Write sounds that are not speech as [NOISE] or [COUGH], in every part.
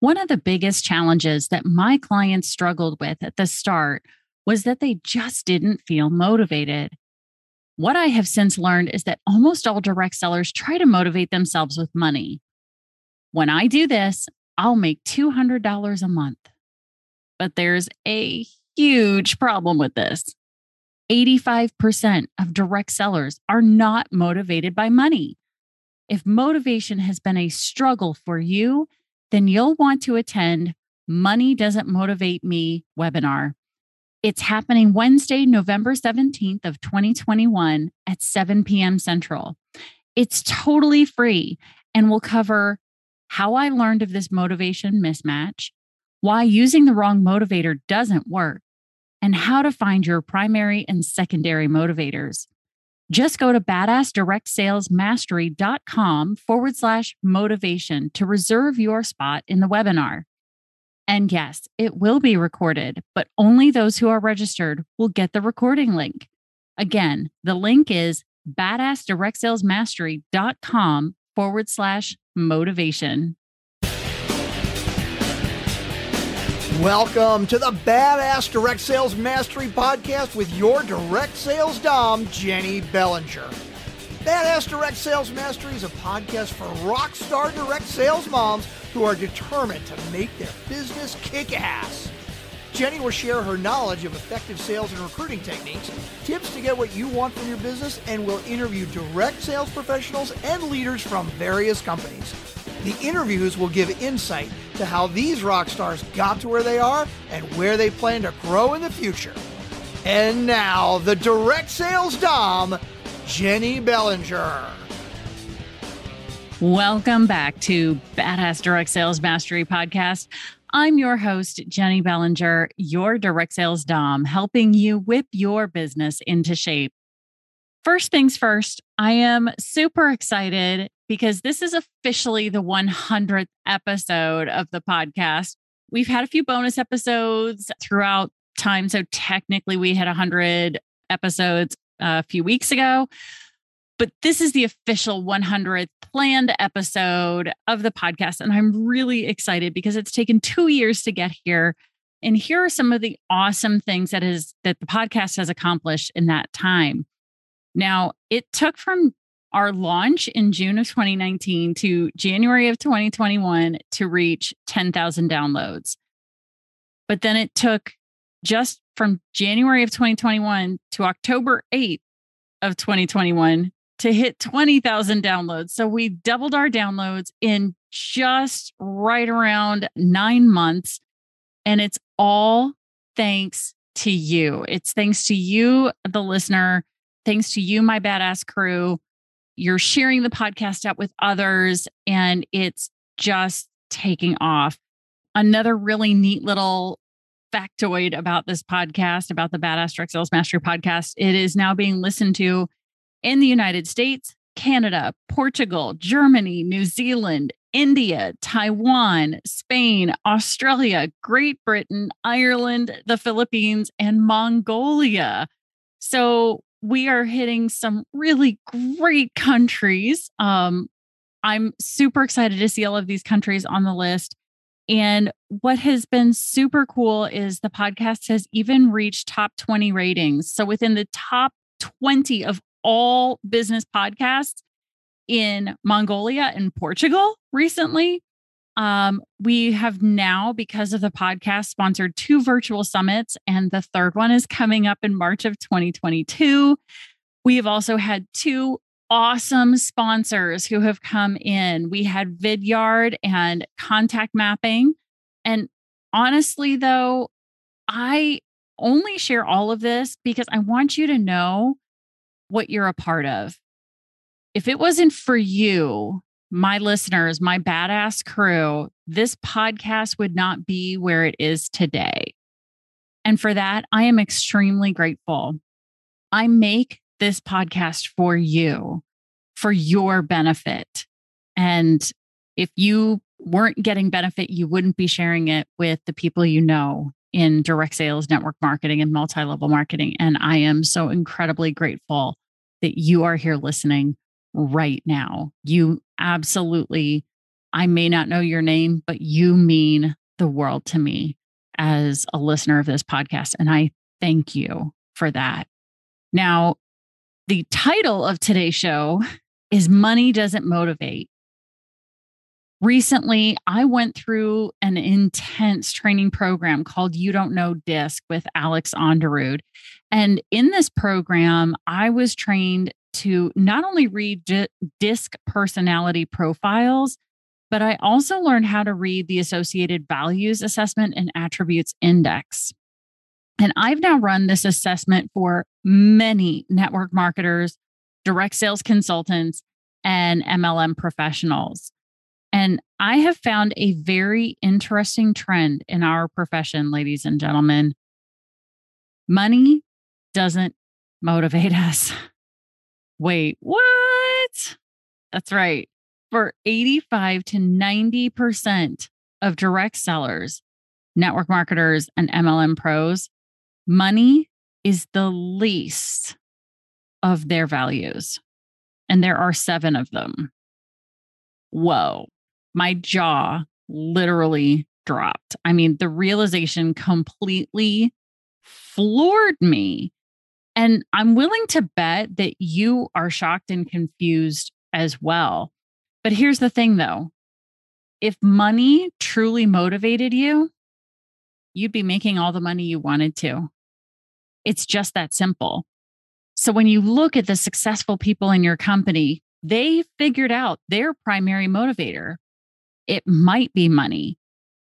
One of the biggest challenges that my clients struggled with at the start was that they just didn't feel motivated. What I have since learned is that almost all direct sellers try to motivate themselves with money. When I do this, I'll make $200 a month. But there's a huge problem with this. 85% of direct sellers are not motivated by money. If motivation has been a struggle for you, then you'll want to attend Money Doesn't Motivate Me webinar. It's happening Wednesday, November 17th of 2021 at 7 p.m. Central. It's totally free and will cover how I learned of this motivation mismatch, why using the wrong motivator doesn't work, and how to find your primary and secondary motivators. Just go to badassdirectsalesmastery.com forward slash motivation to reserve your spot in the webinar. And yes, it will be recorded, but only those who are registered will get the recording link. Again, the link is badassdirectsalesmastery.com forward slash motivation. Welcome to the Badass Direct Sales Mastery Podcast with your direct sales dom, Jenny Bellinger. Badass Direct Sales Mastery is a podcast for rock star direct sales moms who are determined to make their business kick ass. Jenny will share her knowledge of effective sales and recruiting techniques, tips to get what you want from your business, and will interview direct sales professionals and leaders from various companies. The interviews will give insight to how these rock stars got to where they are and where they plan to grow in the future. And now, the direct sales dom, Jenny Bellinger. Welcome back to Badass Direct Sales Mastery Podcast. I'm your host, Jenny Bellinger, your direct sales dom, helping you whip your business into shape. First things first, I am super excited because this is officially the 100th episode of the podcast. We've had a few bonus episodes throughout time. So technically, we had 100 episodes uh, a few weeks ago. But this is the official 100th planned episode of the podcast. And I'm really excited because it's taken two years to get here. And here are some of the awesome things that is that the podcast has accomplished in that time. Now, it took from our launch in June of 2019 to January of 2021 to reach 10,000 downloads. But then it took just from January of 2021 to October 8th of 2021 to hit 20,000 downloads. So we doubled our downloads in just right around nine months. And it's all thanks to you. It's thanks to you, the listener. Thanks to you, my badass crew you're sharing the podcast out with others and it's just taking off. Another really neat little factoid about this podcast, about the Badass Direct Sales Mastery podcast, it is now being listened to in the United States, Canada, Portugal, Germany, New Zealand, India, Taiwan, Spain, Australia, Great Britain, Ireland, the Philippines, and Mongolia. So we are hitting some really great countries. Um, I'm super excited to see all of these countries on the list. And what has been super cool is the podcast has even reached top 20 ratings. So within the top 20 of all business podcasts in Mongolia and Portugal recently. Um, we have now, because of the podcast, sponsored two virtual summits, and the third one is coming up in March of 2022. We have also had two awesome sponsors who have come in. We had Vidyard and Contact Mapping. And honestly, though, I only share all of this because I want you to know what you're a part of. If it wasn't for you, my listeners, my badass crew, this podcast would not be where it is today. And for that, I am extremely grateful. I make this podcast for you, for your benefit. And if you weren't getting benefit, you wouldn't be sharing it with the people you know in direct sales, network marketing, and multi level marketing. And I am so incredibly grateful that you are here listening right now. You absolutely I may not know your name, but you mean the world to me as a listener of this podcast. And I thank you for that. Now, the title of today's show is Money Doesn't Motivate. Recently, I went through an intense training program called You Don't Know DISC with Alex Onderud. And in this program, I was trained to not only read DISC personality profiles, but I also learned how to read the Associated Values Assessment and Attributes Index. And I've now run this assessment for many network marketers, direct sales consultants, and MLM professionals. And I have found a very interesting trend in our profession, ladies and gentlemen. Money doesn't motivate [LAUGHS] us. Wait, what? That's right. For 85 to 90% of direct sellers, network marketers, and MLM pros, money is the least of their values. And there are seven of them. Whoa, my jaw literally dropped. I mean, the realization completely floored me. And I'm willing to bet that you are shocked and confused as well. But here's the thing though if money truly motivated you, you'd be making all the money you wanted to. It's just that simple. So when you look at the successful people in your company, they figured out their primary motivator. It might be money.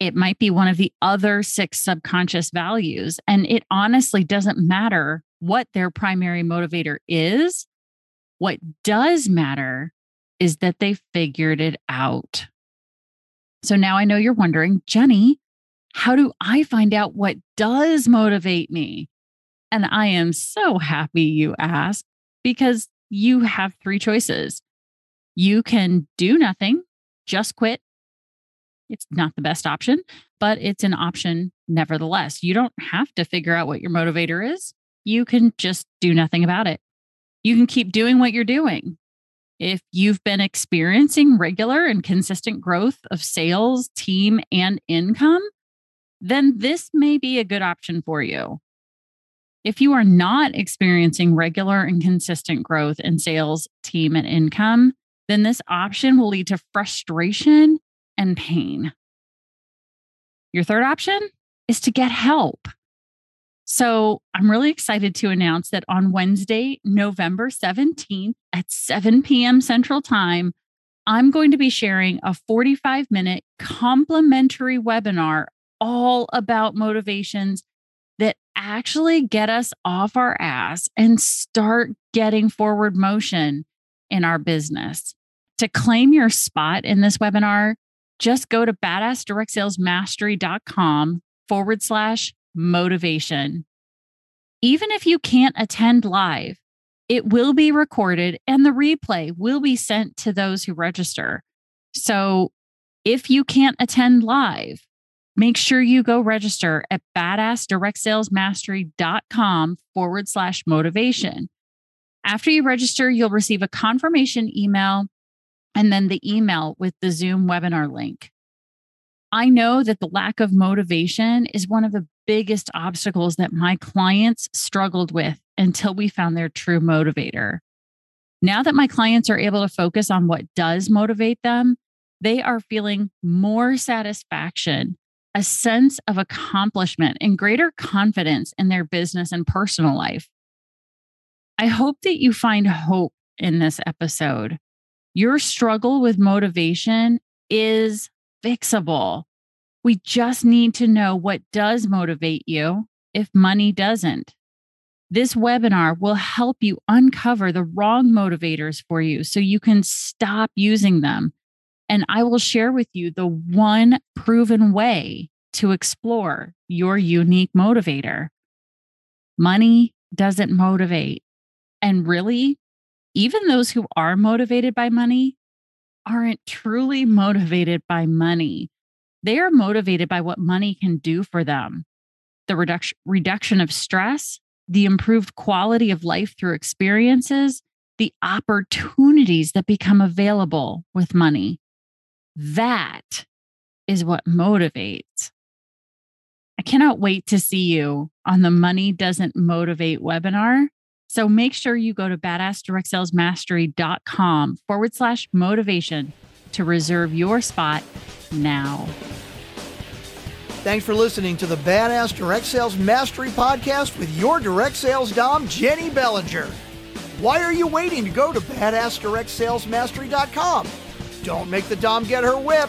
It might be one of the other six subconscious values. And it honestly doesn't matter what their primary motivator is. What does matter is that they figured it out. So now I know you're wondering, Jenny, how do I find out what does motivate me? And I am so happy you asked because you have three choices. You can do nothing, just quit. It's not the best option, but it's an option nevertheless. You don't have to figure out what your motivator is. You can just do nothing about it. You can keep doing what you're doing. If you've been experiencing regular and consistent growth of sales, team, and income, then this may be a good option for you. If you are not experiencing regular and consistent growth in sales, team, and income, then this option will lead to frustration and pain. Your third option is to get help. So I'm really excited to announce that on Wednesday, November 17th at 7 p.m. Central Time, I'm going to be sharing a 45 minute complimentary webinar all about motivations that actually get us off our ass and start getting forward motion in our business. To claim your spot in this webinar, just go to badassdirectsalesmastery.com forward slash motivation. Even if you can't attend live, it will be recorded and the replay will be sent to those who register. So if you can't attend live, make sure you go register at badassdirectsalesmastery.com forward slash motivation. After you register, you'll receive a confirmation email and then the email with the Zoom webinar link. I know that the lack of motivation is one of the biggest obstacles that my clients struggled with until we found their true motivator. Now that my clients are able to focus on what does motivate them, they are feeling more satisfaction a sense of accomplishment and greater confidence in their business and personal life. I hope that you find hope in this episode. Your struggle with motivation is fixable. We just need to know what does motivate you if money doesn't. This webinar will help you uncover the wrong motivators for you so you can stop using them and I will share with you the one proven way to explore your unique motivator. Money doesn't motivate. And really, even those who are motivated by money aren't truly motivated by money. They are motivated by what money can do for them the reduction, reduction of stress, the improved quality of life through experiences, the opportunities that become available with money. That is what motivates. I cannot wait to see you on the Money Doesn't Motivate webinar. So make sure you go to badassdirectsalesmastery.com forward slash motivation to reserve your spot now. Thanks for listening to the Badass Direct Sales Mastery Podcast with your direct sales Dom, Jenny Bellinger. Why are you waiting to go to badassdirectsalesmastery.com? Don't make the Dom get her whip.